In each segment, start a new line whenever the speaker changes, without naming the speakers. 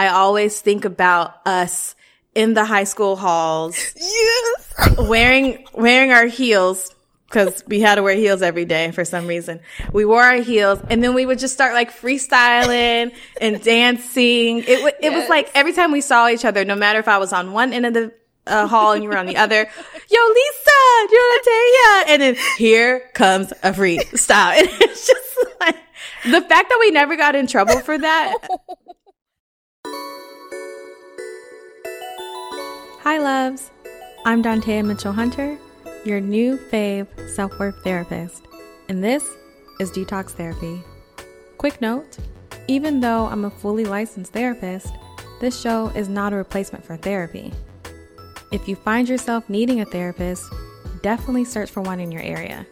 I always think about us in the high school halls.
Yes.
wearing, wearing our heels because we had to wear heels every day for some reason. We wore our heels and then we would just start like freestyling and dancing. It, w- it was like every time we saw each other, no matter if I was on one end of the uh, hall and you were on the other, yo, Lisa, you want to? And then here comes a freestyle. And it's just like the fact that we never got in trouble for that. Hi, loves. I'm Dantea Mitchell Hunter your new fave self worth therapist, and this is Detox Therapy. Quick note even though I'm a fully licensed therapist, this show is not a replacement for therapy. If you find yourself needing a therapist, definitely search for one in your area.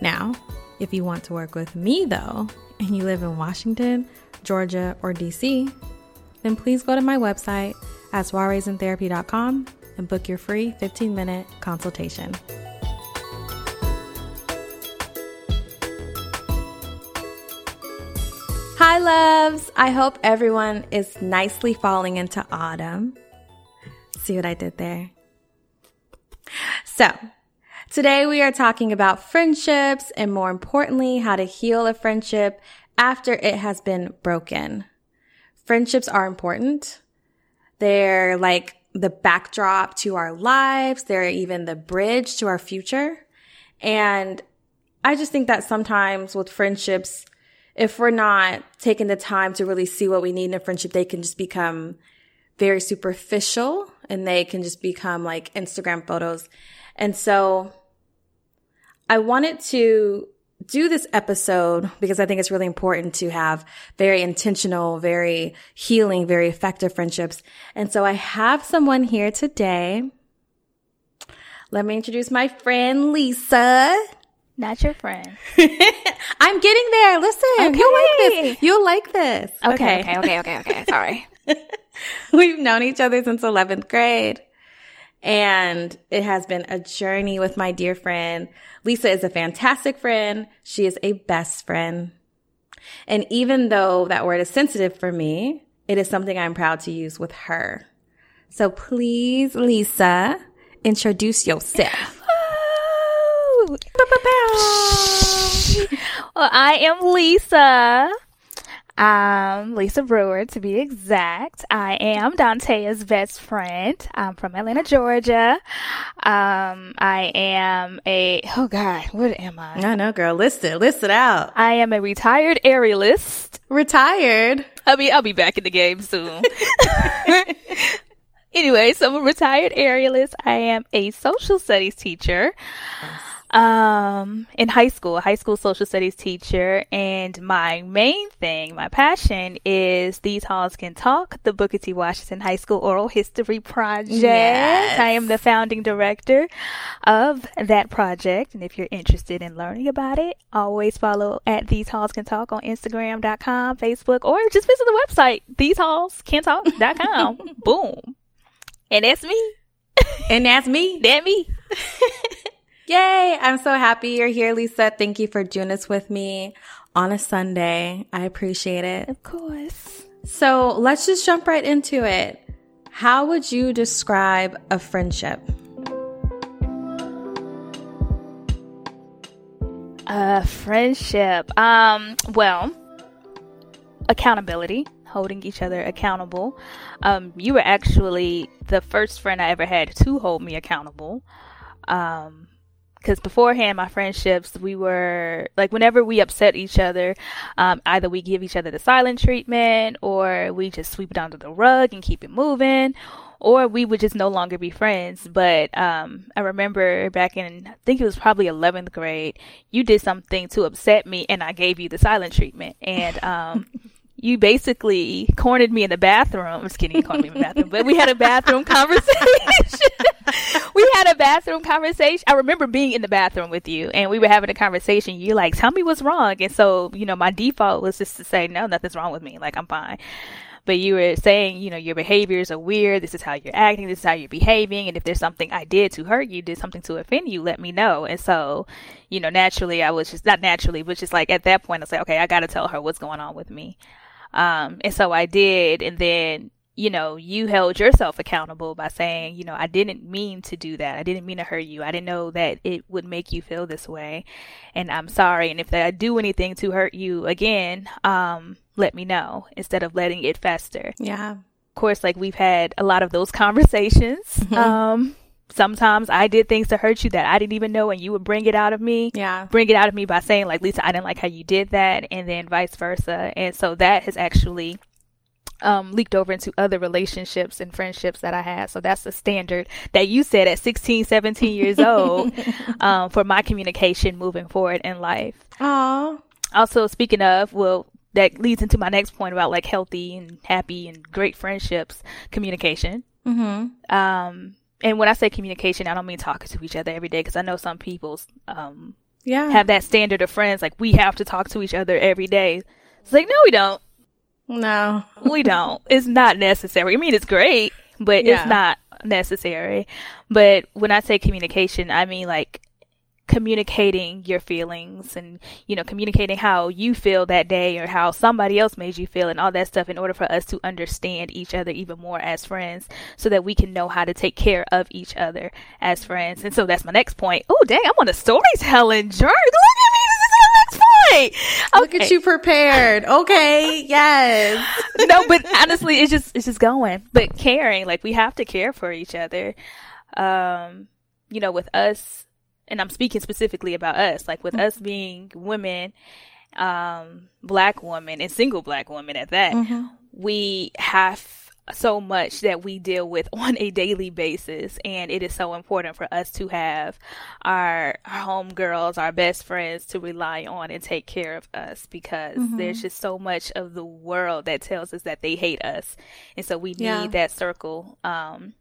Now, if you want to work with me though, and you live in Washington, Georgia, or DC, then please go to my website at soireesintherapy.com and book your free 15 minute consultation. Hi, loves! I hope everyone is nicely falling into autumn. See what I did there? So, today we are talking about friendships and more importantly, how to heal a friendship after it has been broken. Friendships are important. They're like the backdrop to our lives. They're even the bridge to our future. And I just think that sometimes with friendships, if we're not taking the time to really see what we need in a friendship, they can just become very superficial and they can just become like Instagram photos. And so I wanted to do this episode because I think it's really important to have very intentional, very healing, very effective friendships. And so I have someone here today. Let me introduce my friend Lisa.
Not your friend.
I'm getting there. Listen,
Okay.
you'll like this. You'll like this.
Okay, okay, okay, okay, okay. Sorry.
We've known each other since 11th grade. And it has been a journey with my dear friend. Lisa is a fantastic friend. She is a best friend. And even though that word is sensitive for me, it is something I'm proud to use with her. So please, Lisa, introduce yourself.
Well, I am Lisa. Um, Lisa Brewer, to be exact. I am Dantea's best friend. I'm from Atlanta, Georgia. Um, I am a, oh God, what am I?
I know, girl. List it. List it out.
I am a retired aerialist.
Retired.
I mean, I'll be back in the game soon. anyway, so I'm a retired aerialist. I am a social studies teacher. Um, in high school, a high school social studies teacher, and my main thing, my passion is These Halls Can Talk, the Booker T. Washington High School Oral History Project.
Yes.
I am the founding director of that project, and if you're interested in learning about it, always follow at These Halls Can Talk on Instagram.com, Facebook, or just visit the website, TheseHallsCanTalk.com. Boom. And that's me.
And that's me.
That me.
Yay! I'm so happy you're here, Lisa. Thank you for doing this with me on a Sunday. I appreciate it.
Of course.
So let's just jump right into it. How would you describe a friendship?
A friendship. Um, well, accountability, holding each other accountable. Um, you were actually the first friend I ever had to hold me accountable. Um, because beforehand, my friendships, we were like, whenever we upset each other, um, either we give each other the silent treatment or we just sweep it under the rug and keep it moving, or we would just no longer be friends. But um, I remember back in, I think it was probably 11th grade, you did something to upset me and I gave you the silent treatment. And, um, you basically cornered me in the bathroom. I'm just kidding, you cornered me in the bathroom, but we had a bathroom conversation. we had a bathroom conversation. I remember being in the bathroom with you and we were having a conversation. You're like, tell me what's wrong. And so, you know, my default was just to say, no, nothing's wrong with me. Like, I'm fine. But you were saying, you know, your behaviors are weird. This is how you're acting. This is how you're behaving. And if there's something I did to hurt you, did something to offend you, let me know. And so, you know, naturally, I was just not naturally, but just like at that point, I was like, okay, I got to tell her what's going on with me. Um, and so I did. And then you know, you held yourself accountable by saying, you know, I didn't mean to do that. I didn't mean to hurt you. I didn't know that it would make you feel this way. And I'm sorry. And if I do anything to hurt you again, um, let me know instead of letting it fester.
Yeah.
Of course, like we've had a lot of those conversations.
Mm-hmm.
Um, sometimes I did things to hurt you that I didn't even know and you would bring it out of me.
Yeah.
Bring it out of me by saying like, Lisa, I didn't like how you did that. And then vice versa. And so that has actually um, leaked over into other relationships and friendships that I had. So that's the standard that you said at 16, 17 years old um, for my communication moving forward in life.
Aw.
Also, speaking of, well, that leads into my next point about like healthy and happy and great friendships, communication.
Mm-hmm.
Um, and when I say communication, I don't mean talking to each other every day because I know some people um,
Yeah.
have that standard of friends like we have to talk to each other every day. It's like no, we don't.
no.
we don't. It's not necessary. I mean, it's great, but
Yeah.
it's not necessary. But when I say communication, I mean like communicating your feelings and you know communicating how you feel that day or how somebody else made you feel and all that stuff in order for us to understand each other even more as friends so that we can know how to take care of each other as friends and so that's my next point oh dang i'm on a storytelling journey look at me this is my next point
Look at you prepared. Okay. Yes.
no, but honestly, it's just it's just going. But caring, like we have to care for each other. Um, you know, with us, and I'm speaking specifically about us, like with us being women, um, black women and single black women at that, we have so much that we deal with on a daily basis. And it is so important for us to have our, our home girls our best friends to rely on and take care of us because there's just so much of the world that tells us that they hate us. And so we need
Yeah.
that circle um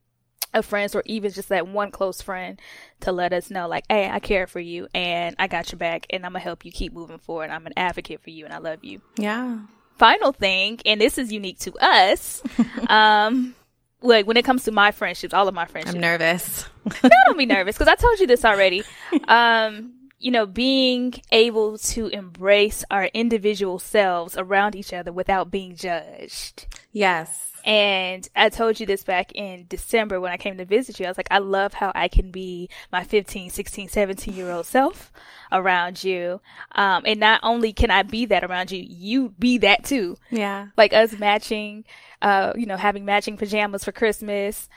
of friends or even just that one close friend to let us know like hey i care for you and i got your back and i'm gonna help you keep moving forward i'm an advocate for you and i love you
Yeah.
final thing, and this is unique to us. um, like when it comes to my friendships, all of my friendships,
I'm nervous.
no, don't be nervous because I told you this already. Um, you know, being able to embrace our individual selves around each other without being judged.
yes.
And I told you this back in December when I came to visit you. I was like, I love how I can be my 15, 16, 17 year old self around you. Um, and not only can I be that around you, you be that too.
Yeah.
Like us matching, uh, you know, having matching pajamas for Christmas,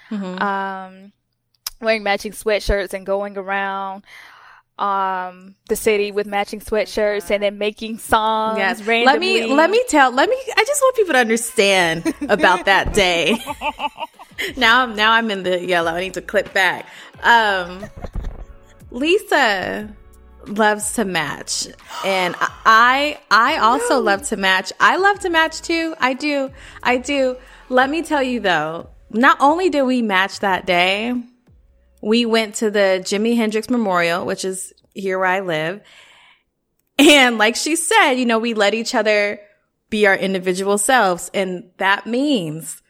um, wearing matching sweatshirts and going around, um, the city with matching sweatshirts and then making songs.
Yes.
randomly.
Let me let me tell let me I just want people to understand about that day. now I'm now I'm in the yellow. I need to clip back. Um Lisa loves to match and I I also love to match. I love to match too. I do. I do. Let me tell you though, not only did we match that day, we went to the Jimi Hendrix Memorial, which is here where I live. And like she said, you know, we let each other be our individual selves. And that means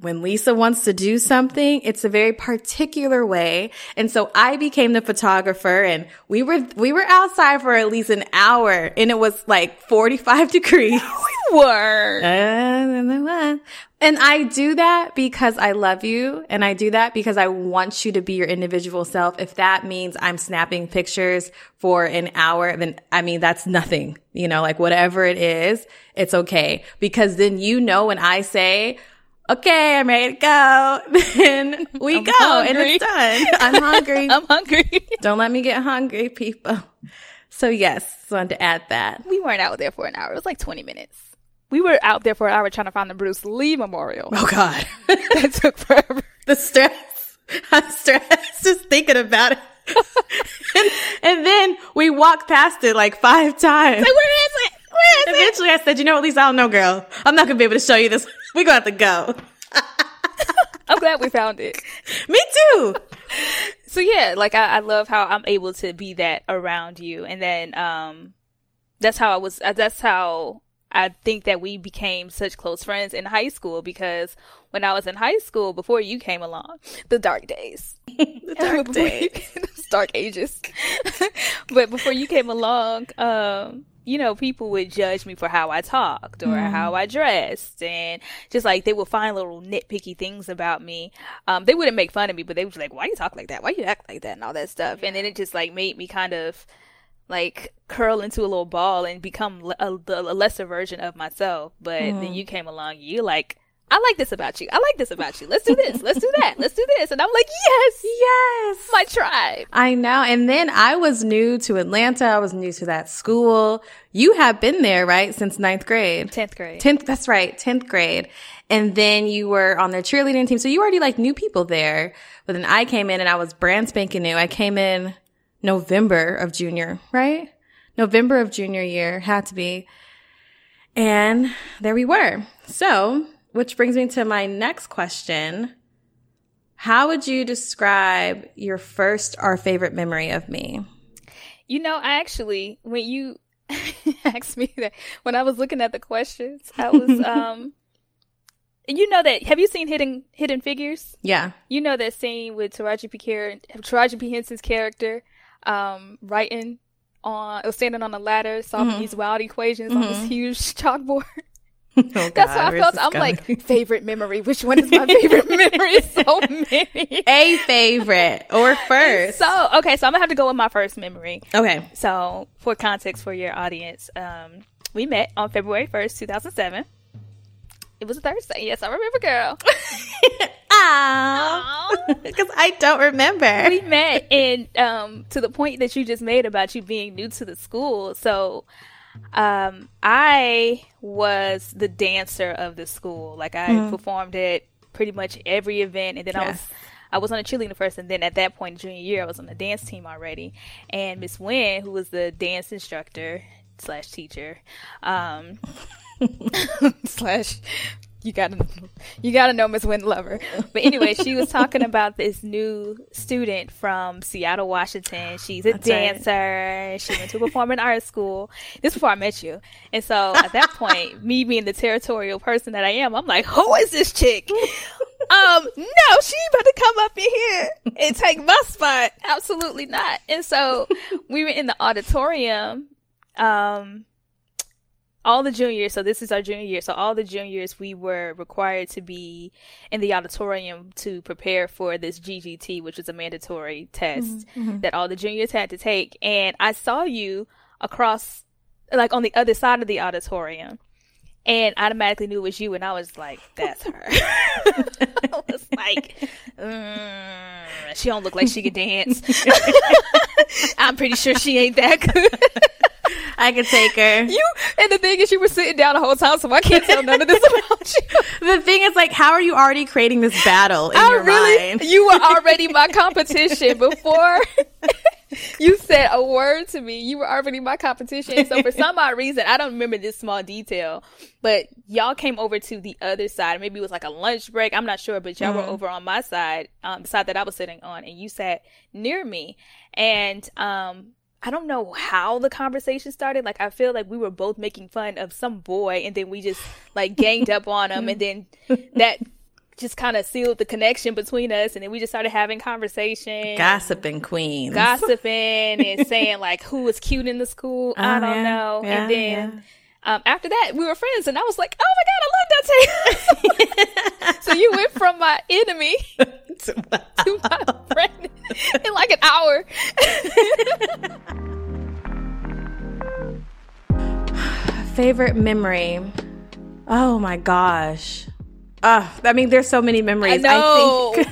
when Lisa wants to do something, it's a very particular way. And so I became the photographer and we were, we were outside for at least an hour and it was like 45 degrees.
We were.
Uh, and I do that because I love you and I do that because I want you to be your individual self. If that means I'm snapping pictures for an hour, then I mean, that's nothing, you know, like whatever it is, it's okay. Because then you know when I say, okay, I'm ready to go, then we
I'm
go and
hungry.
it's done. I'm hungry.
I'm hungry.
Don't let me get hungry, people. So yes, wanted to add that.
we weren't out there for an hour. It was like 20 minutes. We were out there for an hour trying to find the Bruce Lee Memorial.
Oh God.
that took forever.
the stress. I'm stressed just thinking about it. and, and then we walked past it like five times.
Like, where is it? Where is it?
Eventually I said, you know, at least I don't know, girl. I'm not gonna be able to show you this. We're gonna have to go.
I'm glad we found it.
Me too.
So yeah, like I, I love how I'm able to be that around you, and then um, that's how I was. uh, That's how I think that we became such close friends in high school because when I was in high school, before you came along, the dark days,
The dark days.
dark ages. but before you came along, um, you know, people would judge me for how I talked or mm. how I dressed, and just like they would find little nitpicky things about me. Um, they wouldn't make fun of me, but they would be like, "Why you talk like that? Why you act like that?" and all that stuff. And then it just like made me kind of like curl into a little ball and become a, a lesser version of myself. But mm. then you came along, you like I like this about you. I like this about you. Let's do this. Let's do that. Let's do this. And I'm like, yes,
yes,
my tribe.
I know. And then I was new to Atlanta. I was new to that school. You have been there, right? Since ninth grade.
10th grade.
10th. That's right. 10th grade. And then you were on their cheerleading team. So you already like knew people there. But then I came in and I was brand spanking new. I came in November of junior, right? November of junior year had to be. And there we were. So which brings me to my next question. How would you describe your first or favorite memory of me?
You know, I actually, when you asked me that, when I was looking at the questions, I was, um, you know that, have you seen Hidden, Hidden Figures?
Yeah.
You know that scene with Taraji P. Taraji P. Henson's character, um, writing on, standing on a ladder, solving mm-hmm. these wild equations mm-hmm. on this mm-hmm. huge chalkboard. Oh, That's how I felt. I'm like, favorite memory. Which one is my favorite memory? So many.
A favorite or first.
So, okay. So I'm going to have to go with my first memory.
Okay.
So, for context for your audience, um, we met on February 1st, 2007. It was a Thursday. Yes, I remember, girl.
Because I don't remember.
We met, and um, to the point that you just made about you being new to the school. So, um, I was the dancer of the school. Like I mm. performed at pretty much every event, and then yes. I was I was on a cheerleading first, and then at that point, junior year, I was on the dance team already. And Miss Wynn, who was the dance instructor slash teacher, um, slash you gotta you gotta know Miss Windlover. But anyway, she was talking about this new student from Seattle, Washington. She's a That's dancer. Right. She went to performing arts school. This before I met you. And so at that point, me being the territorial person that I am, I'm like, who is this chick? um, no, she about to come up in here and take my spot. Absolutely not. And so we were in the auditorium. Um, all the juniors, so this is our junior year. So all the juniors, we were required to be in the auditorium to prepare for this GGT, which was a mandatory test mm-hmm, mm-hmm. that all the juniors had to take. And I saw you across, like on the other side of the auditorium. And automatically knew it was you, and I was like, "That's her." I was like, mm, "She don't look like she could dance." I'm pretty sure she ain't that good.
I could take her.
You and the thing is, you were sitting down the whole time, so I can't tell none of this about
you. The thing is, like, how are you already creating this battle in I your really, mind?
You were already my competition before. you said a word to me. You were already my competition. So for some odd reason, I don't remember this small detail, but y'all came over to the other side. Maybe it was like a lunch break. I'm not sure, but y'all mm-hmm. were over on my side, um, the side that I was sitting on, and you sat near me. And um, I don't know how the conversation started. Like I feel like we were both making fun of some boy and then we just like ganged up on him and then that just kind of sealed the connection between us and then we just started having conversation.
Gossiping queens.
Gossiping and saying like who was cute in the school. I oh, don't yeah, know. Yeah, and then yeah. Um, after that, we were friends, and I was like, "Oh my god, I love Dante!" so you went from my enemy to, my, to my friend in like an hour.
Favorite memory? Oh my gosh! Uh, I mean, there's so many memories.
I, know.
I think.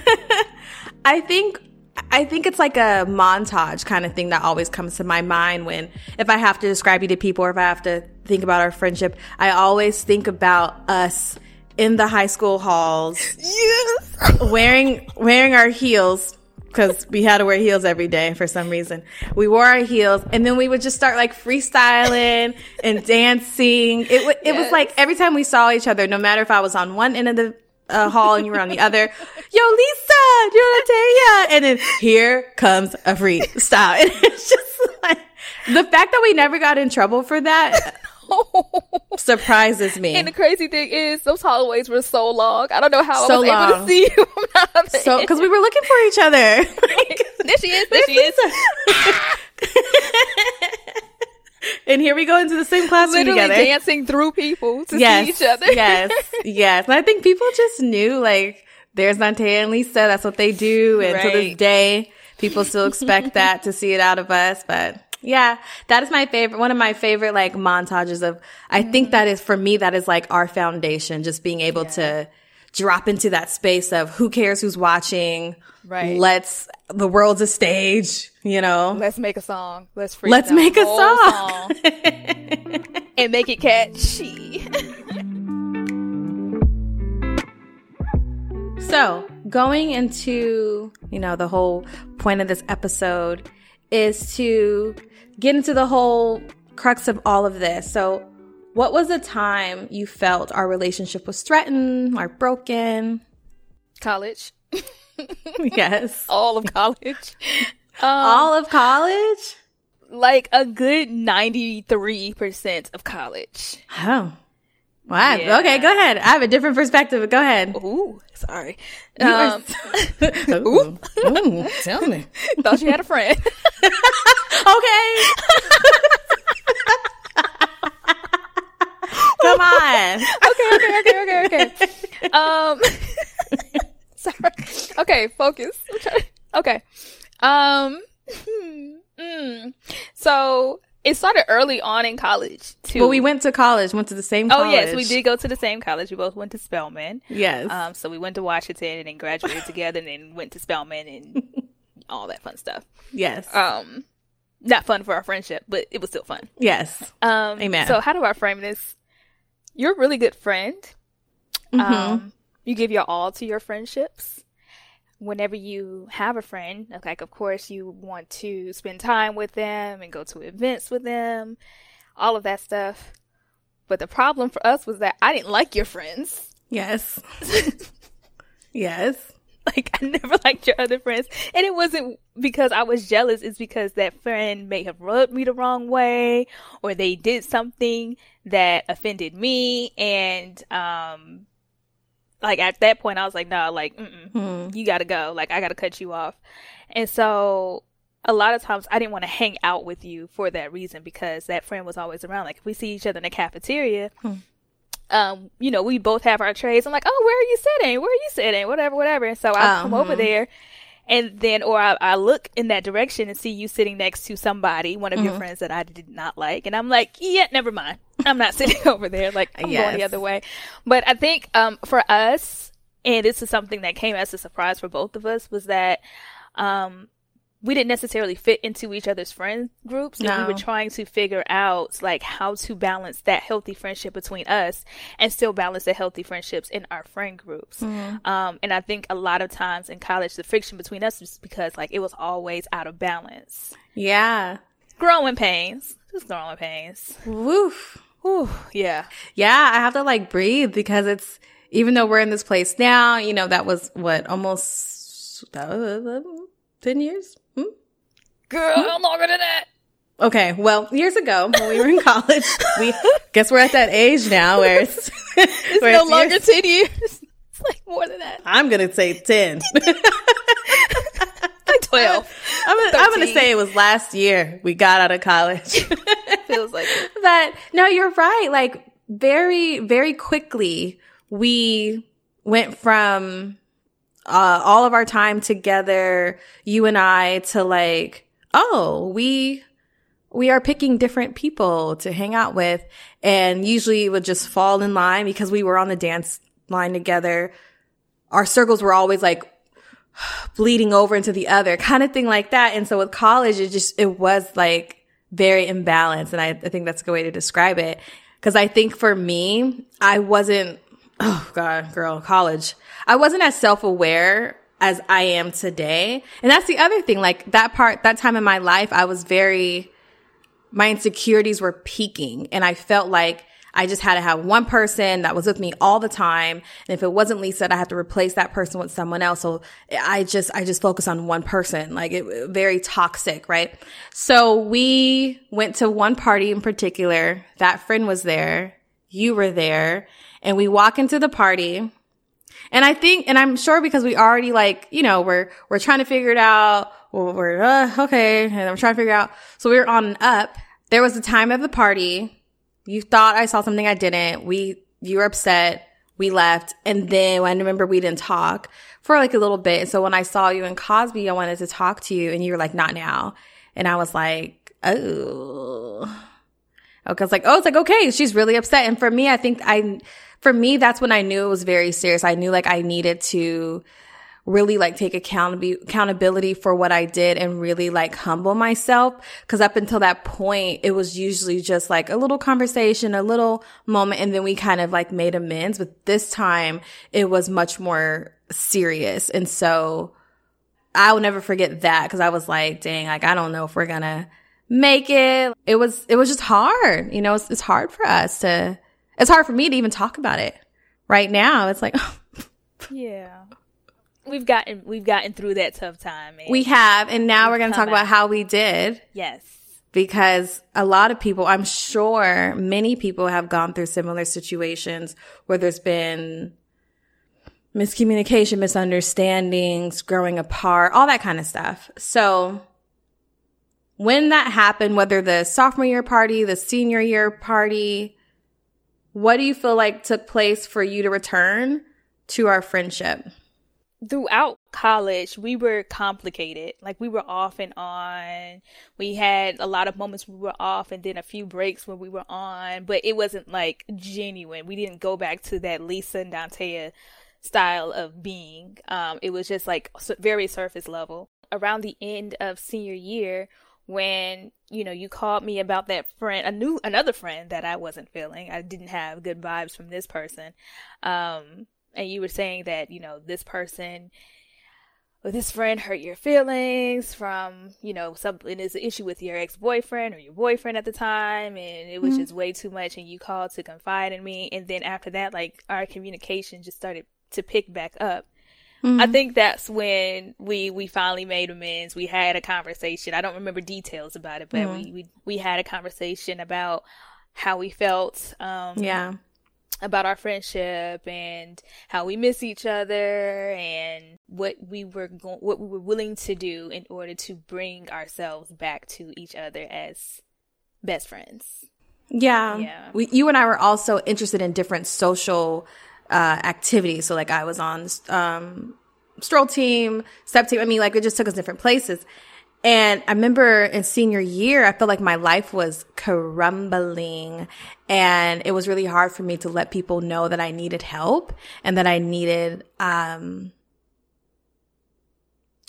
I think I think it's like a montage kind of thing that always comes to my mind when, if I have to describe you to people or if I have to think about our friendship, I always think about us in the high school halls.
Yes.
wearing, wearing our heels because we had to wear heels every day for some reason. We wore our heels and then we would just start like freestyling and dancing. It, w- it yes. was like every time we saw each other, no matter if I was on one end of the uh, hall and you were on the other. Yo, Lisa, do you want to tell you? And then here comes a freestyle. And it's just like the fact that we never got in trouble for that surprises me.
And the crazy thing is, those hallways were so long. I don't know how so I was long. able to see you.
so because we were looking for each other.
like, there she is. There she is.
And here we go into the same classroom
Literally
together.
dancing through people to
yes,
see each other.
yes, yes. And I think people just knew like there's Dantea and Lisa. That's what they do, and to this day, people still expect that to see it out of us. But yeah, that is my favorite. One of my favorite like montages of. I think mm-hmm. that is for me. That is like our foundation. Just being able to drop into that space of who cares who's watching.
Right.
Let's the world's a stage. You know.
Let's make a song. Let's freestyle
Let's make a
whole
song.
and make it catchy.
So, going into, you know, the whole point of this episode is to get into the whole crux of all of this. So, what was the time you felt our relationship was threatened or broken?
college.
yes.
All of college. Um,
All of college?
like a good 93% of college.
Oh. Wow.
Yeah.
Okay, go ahead. I have a different perspective, go ahead.
Ooh, sorry. Um,
Ooh. Ooh, tell me.
thought you had a friend.
Okay. Come on.
okay, okay, okay, okay, okay. Um, sorry. Okay, focus. Okay. Um, hmm, mm. so it started early on in college too.
But we went to college, went to the same
Oh yes, we did go to the same college. We both went to Spelman.
Yes.
Um, so we went to Washington and then graduated together, and then went to Spelman and all that fun stuff.
yes.
Um, not fun for our friendship, but it was still fun.
yes.
Um,
Amen.
So how do I frame this? You're a really good friend.
Mm-hmm.
Um, you give your all to your friendships. Whenever you have a friend, like of course you want to spend time with them and go to events with them, all of that stuff. But the problem for us was that I didn't like your friends.
Yes. yes.
Like I never liked your other friends. And it wasn't because I was jealous, it's because that friend may have rubbed me the wrong way or they did something that offended me and um like at that point I was like, no, like
Hmm.
you got to go. Like I got to cut you off. And so a lot of times I didn't want to hang out with you for that reason because that friend was always around. Like if we see each other in the cafeteria, um, you know, we both have our trays. I'm like, oh, where are you sitting? Where are you sitting? Whatever, whatever. And so I come over
mhm.
there and then, or I, I look in that direction and see you sitting next to somebody, one of your friends that I did not like. And I'm like, yeah, never mind. I'm not sitting over there. Like, I'm going the other way. But I think, um, for us, and this is something that came as a surprise for both of us, was that, um, we didn't necessarily fit into each other's friend groups and we were trying to figure out like how to balance that healthy friendship between us and still balance the healthy friendships in our friend groups. Um, and i think a lot of times in college the friction between us was because like it was always out of balance.
Yeah.
growing pains. Just growing pains.
Woof.
Whew, yeah.
Yeah, I have to like breathe because it's even though we're in this place now, you know, that was what almost that was, 10 years? Hmm?
girl how longer than that
Okay, well, years ago when we were in college, we guess we're at that age now where it's,
it's
where
no
it's
longer
years-
10 years it's like more than that
I'm gonna say 10.
like 12
I'm gonna, I'm gonna say it was last year we got out of college.
It feels like it.
but no, you're right. Like very, very quickly, we went from uh, all of our time together, you and I, to like, oh, we we are picking different people to hang out with, and usually it would just fall in line because we were on the dance line together. Our circles were always like bleeding over into the other kind of thing like that. And so with college, it just, it was like very imbalanced. And I, I think that's a good way to describe it. Cause I think for me, I wasn't, oh God, girl, college. I wasn't as self-aware as I am today. And that's the other thing. Like that part, that time in my life, I was very, my insecurities were peaking and I felt like I just had to have one person that was with me all the time. And if it wasn't Lisa, I had to replace that person with someone else. So I just, I just focus on one person, like it very toxic, right? So we went to one party in particular. That friend was there. You were there and we walk into the party. And I think, and I'm sure because we already like, you know, we're, we're trying to figure it out. We're, uh, okay. And I'm trying to figure out. So we were on and up there was a time of the party. You thought I saw something I didn't. We, you were upset. We left. And then I remember we didn't talk for like a little bit. So when I saw you in Cosby, I wanted to talk to you and you were like, not now. And I was like, oh. Okay. Like, oh, it's like, okay, she's really upset. And for me, I think I, for me, that's when I knew it was very serious. I knew like I needed to really like take accountability accountability for what I did and really like humble myself. Cause up until that point, it was usually just like a little conversation, a little moment, and then we kind of like made amends. But this time it was much more serious. And so I will never forget that because I was like, dang, like I don't know if we're gonna make it. It was, it was just hard. You know, it's, it's hard for us to, it's hard for me to even talk about it right now. It's like,
yeah we've gotten we've gotten through that tough time.
we have, and now we're going to talk about how we did.
Yes.
Because a lot of people, I'm sure many people have gone through similar situations where there's been miscommunication, misunderstandings, growing apart, all that kind of stuff. So when that happened, whether the sophomore year party, the senior year party, what do you feel like took place for you to return to our friendship?
throughout college we were complicated. Like we were off and on. We had a lot of moments we were off and then a few breaks where we were on but it wasn't like genuine. We didn't go back to that lisa and Dantea style of being. Um it was just like very surface level. Around the end of senior year when you know you called me about that friend a new another friend that i wasn't feeling. I didn't have good vibes from this person. Um and you were saying that you know this person or this friend hurt your feelings from you know something is an issue with your ex-boyfriend or your boyfriend at the time and it was mm-hmm. just way too much and you called to confide in me. And then after that like our communication just started to pick back up mm-hmm. i think that's when we we finally made amends we had a conversation i don't remember details about it but mm-hmm. we, we we had a conversation about how we felt um
yeah
about our friendship and how we miss each other and what we were going what we were willing to do in order to bring ourselves back to each other as best friends.
Yeah. Yeah. We, you and I were also interested in different social uh, activities. So like I was on um stroll team, step team. I mean like it just took us different places. And I remember in senior year, I felt like my life was crumbling and it was really hard for me to let people know that I needed help and that I needed, um,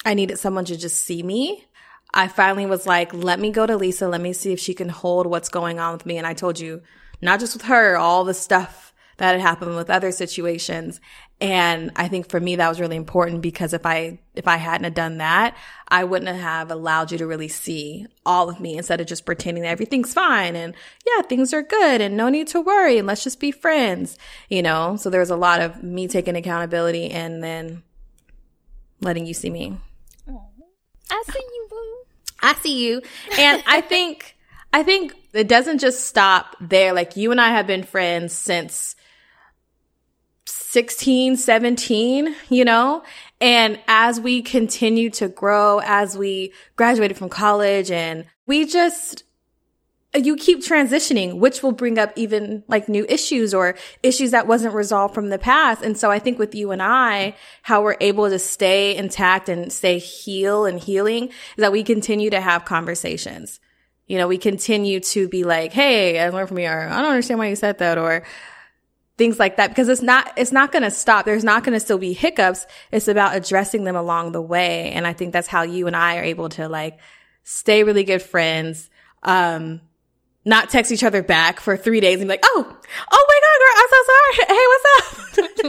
I needed someone to just see me. I finally was like, let me go to Lisa. Let me see if she can hold what's going on with me. And I told you, not just with her, all the stuff that had happened with other situations. And I think for me, that was really important because if I, if I hadn't have done that, I wouldn't have allowed you to really see all of me instead of just pretending that everything's fine and yeah, things are good and no need to worry and let's just be friends, you know? So there was a lot of me taking accountability and then letting you see me.
I see you, boo.
I see you. And I think, I think it doesn't just stop there. Like you and I have been friends since 16, 17, you know? And as we continue to grow, as we graduated from college and we just, you keep transitioning, which will bring up even like new issues or issues that wasn't resolved from the past. And so I think with you and I, how we're able to stay intact and stay heal and healing is that we continue to have conversations. You know, we continue to be like, Hey, I learned from you, or I don't understand why you said that, or things like that because it's not it's not going to stop. There's not going to still be hiccups. It's about addressing them along the way. And i think that's how you and i are able to like stay really good friends um not text each other back for three days and be like oh oh my god girl i'm so sorry. Hey what's
up?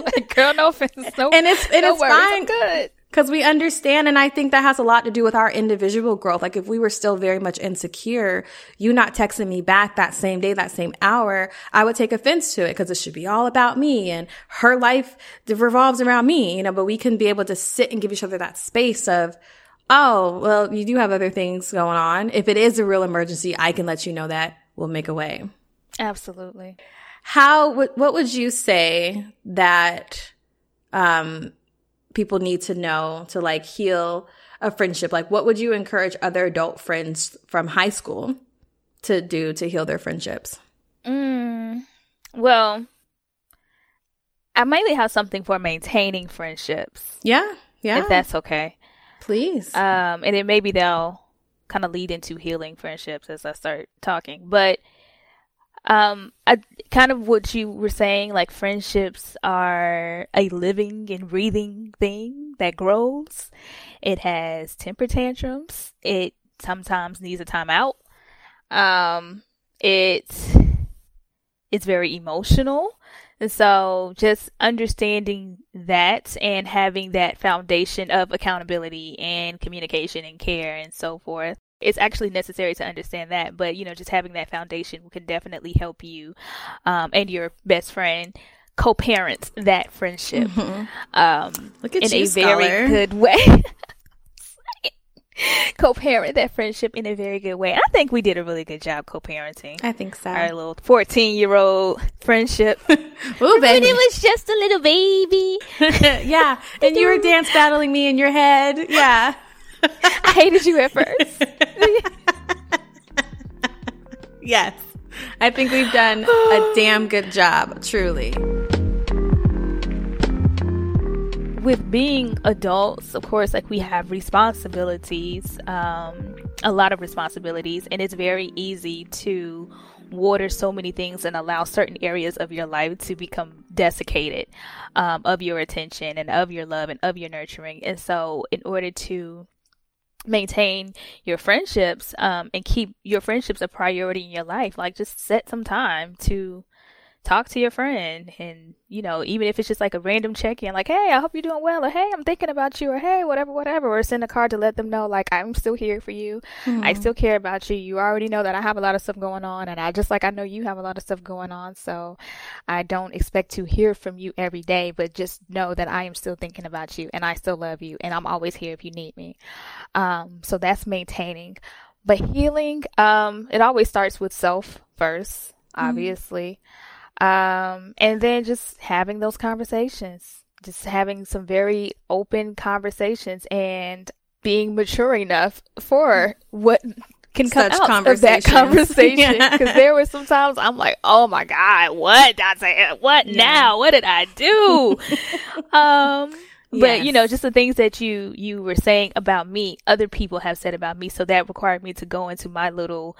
Like girl no offense no,
and it's and
no
it's
worries,
fine.
I'm good
because we understand. And I think that has a lot to do with our individual growth. Like if we were still very much insecure, you not texting me back that same day, that same hour, I would take offense to it because it should be all about me and her life revolves around me, you know, but we can be able to sit and give each other that space of, Oh, well, you do have other things going on. If it is a real emergency, I can let you know that we'll make a way.
Absolutely.
How, what would you say that, um, people need to know to like heal a friendship? Like, what would you encourage other adult friends from high school to do to heal their friendships?
Mm, well, I mainly have something for maintaining friendships.
Yeah, yeah.
If that's okay.
Please.
Um, and then maybe they'll kind of lead into healing friendships as I start talking. But um, I kind of what you were saying, like friendships are a living and breathing thing that grows. It has temper tantrums. It sometimes needs a timeout. Um, it's it's very emotional. And so just understanding that and having that foundation of accountability and communication and care and so forth. It's actually necessary to understand that, but you know, just having that foundation can definitely help you um, and your best friend co-parent that friendship mm-hmm. um,
Look at
in
you,
a
scholar.
very good way. co-parent that friendship in a very good way. I think we did a really good job co-parenting.
I think so.
Our little fourteen-year-old friendship.
Ooh,
When
baby.
it was just a little baby.
yeah, and you were dance battling me in your head. Yeah.
I hated you at first.
yes. I think we've done a damn good job, truly.
With being adults, of course, like we have responsibilities, um, a lot of responsibilities, and it's very easy to water so many things and allow certain areas of your life to become desiccated um, of your attention and of your love and of your nurturing. And so, in order to maintain your friendships um, and keep your friendships a priority in your life, like just set some time to talk to your friend and you know even if it's just like a random check-in like hey i hope you're doing well or hey i'm thinking about you or hey whatever whatever or send a card to let them know like i'm still here for you.
Mm-hmm.
i still care about you. You already know that i have a lot of stuff going on and i just like i know you have a lot of stuff going on so i don't expect to hear from you every day but just know that i am still thinking about you and i still love you and i'm always here if you need me. Um so that's maintaining. But healing um it always starts with self first obviously um, and then just having those conversations, just having some very open conversations and being mature enough for what can come
Such
out of that conversation.
Yeah.
Because there were some times I'm like, oh my God, what? What
Yeah.
now? What did I do? um, but you know, just the things that you you were saying about me, other people have said about me. So that required me to go into my little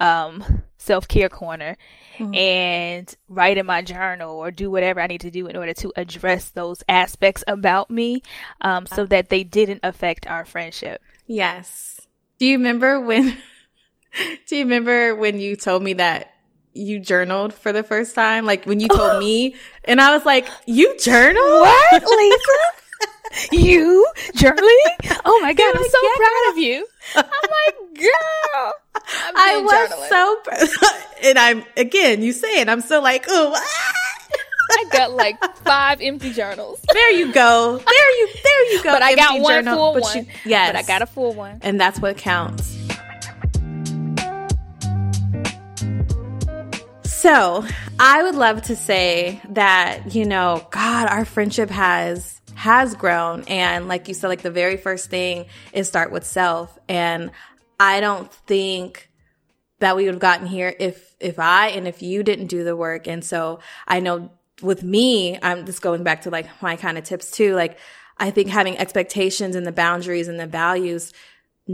um, self care corner
Mm-hmm.
and write in my journal or do whatever I need to do in order to address those aspects about me, um, so that they didn't affect our friendship.
Yes. Do you remember when Do you remember when you told me that you journaled for the first time? Like when you told me and I was like, "You journal?"
What, Lisa? You journaling? Oh my god, I'm
like,
so
yeah,
proud of you. I'm like, girl.
I was so pr- and I'm again, you say it, I'm so like, "Oh, ah."
I got like five empty journals.
there you go. There you there you go.
But I got
Empty
one
journal.
full
But
one.
you- yes.
But I got a full one.
and that's what counts. So, I would love to say that, you know, God, our friendship has has grown and like you said like the very first thing is start with self and I don't think that we would have gotten here if if I and if you didn't do the work. And so I know with me, I'm just going back to like my kind of tips too. Like I think having expectations and the boundaries and the values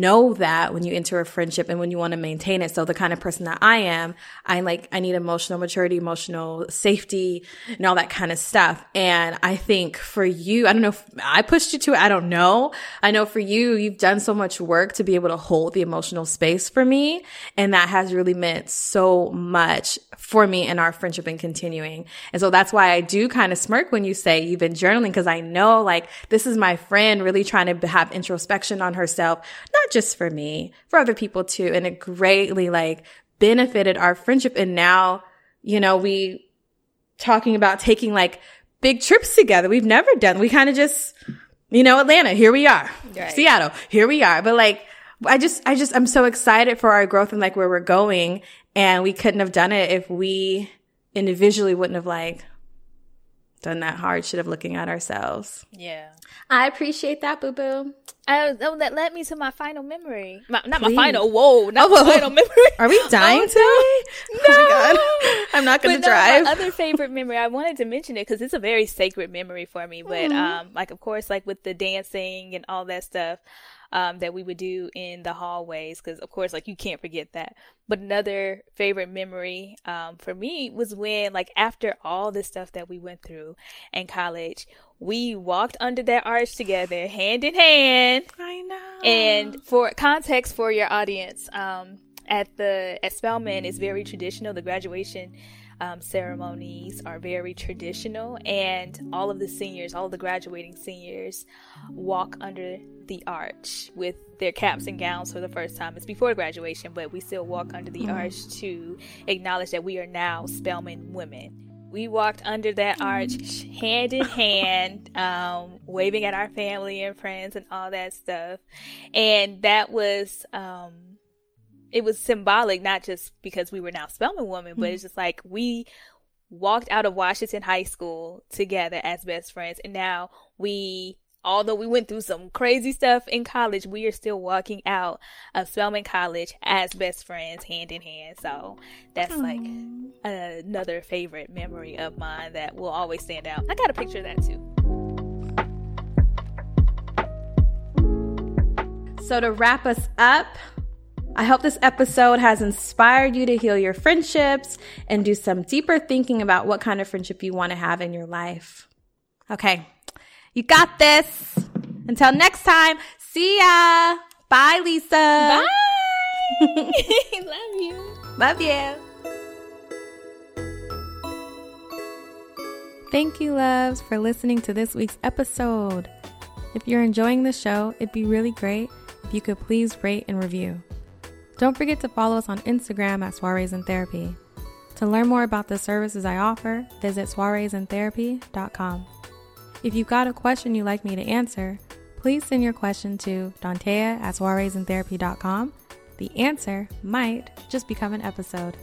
know that when you enter a friendship and when you want to maintain it. So the kind of person that I am, I like, I need emotional maturity, emotional safety and all that kind of stuff. And I think for you, I don't know if I pushed you to it. I don't know. I know for you, you've done so much work to be able to hold the emotional space for me. And that has really meant so much for me and our friendship and continuing. And so that's why I do kind of smirk when you say you've been journaling because I know like this is my friend really trying to have introspection on herself, not just for me, for other people too. And it greatly like benefited our friendship. And now, you know, we talking about taking like big trips together. We've never done, we kind of just, you know, Atlanta, here we are.
Right.
Seattle, here we are. But like, I just, I just, I'm so excited for our growth and like where we're going. And we couldn't have done it if we individually wouldn't have like done that hard shit of looking at ourselves.
Yeah.
I appreciate that, boo boo.
I, oh, that led me to my final memory. My, not Please. my final. Whoa, not oh, my final memory.
Are we dying oh, today? No, oh I'm not going to drive.
No, my other favorite memory. I wanted to mention it because it's a very sacred memory for me. But mm-hmm. um, like of course, like with the dancing and all that stuff um, that we would do in the hallways because of course like you can't forget that. But another favorite memory um, for me was when like after all the stuff that we went through in college we walked under that arch together hand in hand.
I know.
And for context for your audience um, at the at spelman is very traditional the graduation um, ceremonies are very traditional, and all of the seniors, all of the graduating seniors, walk under the arch with their caps and gowns for the first time. It's before graduation, but we still walk under the mm-hmm. arch to acknowledge that we are now Spelman women. We walked under that arch hand in hand, um, waving at our family and friends and all that stuff. And that was um, it was symbolic, not just because we were now Spelman women, but mm-hmm. it's just like we walked out of Washington High School together as best friends, and now we although we went through some crazy stuff in college, we are still walking out of Spelman College as best friends, hand in hand. So that's Aww. like another favorite memory of mine that will always stand out. I got a picture of that too.
So to wrap us up, I hope this episode has inspired you to heal your friendships and do some deeper thinking about what kind of friendship you want to have in your life. Okay, you got this. Until next time, see ya. Bye, Lisa.
Bye. Love you.
Love you. Thank you, loves, for listening to this week's episode. If you're enjoying the show, it'd be really great if you could please rate and review. Don't forget to follow us on Instagram at Soirees in Therapy. To learn more about the services I offer, visit soireesintherapy.com. If you've got a question you'd like me to answer, please send your question to Dantea at soireesintherapy.com. The answer might just become an episode.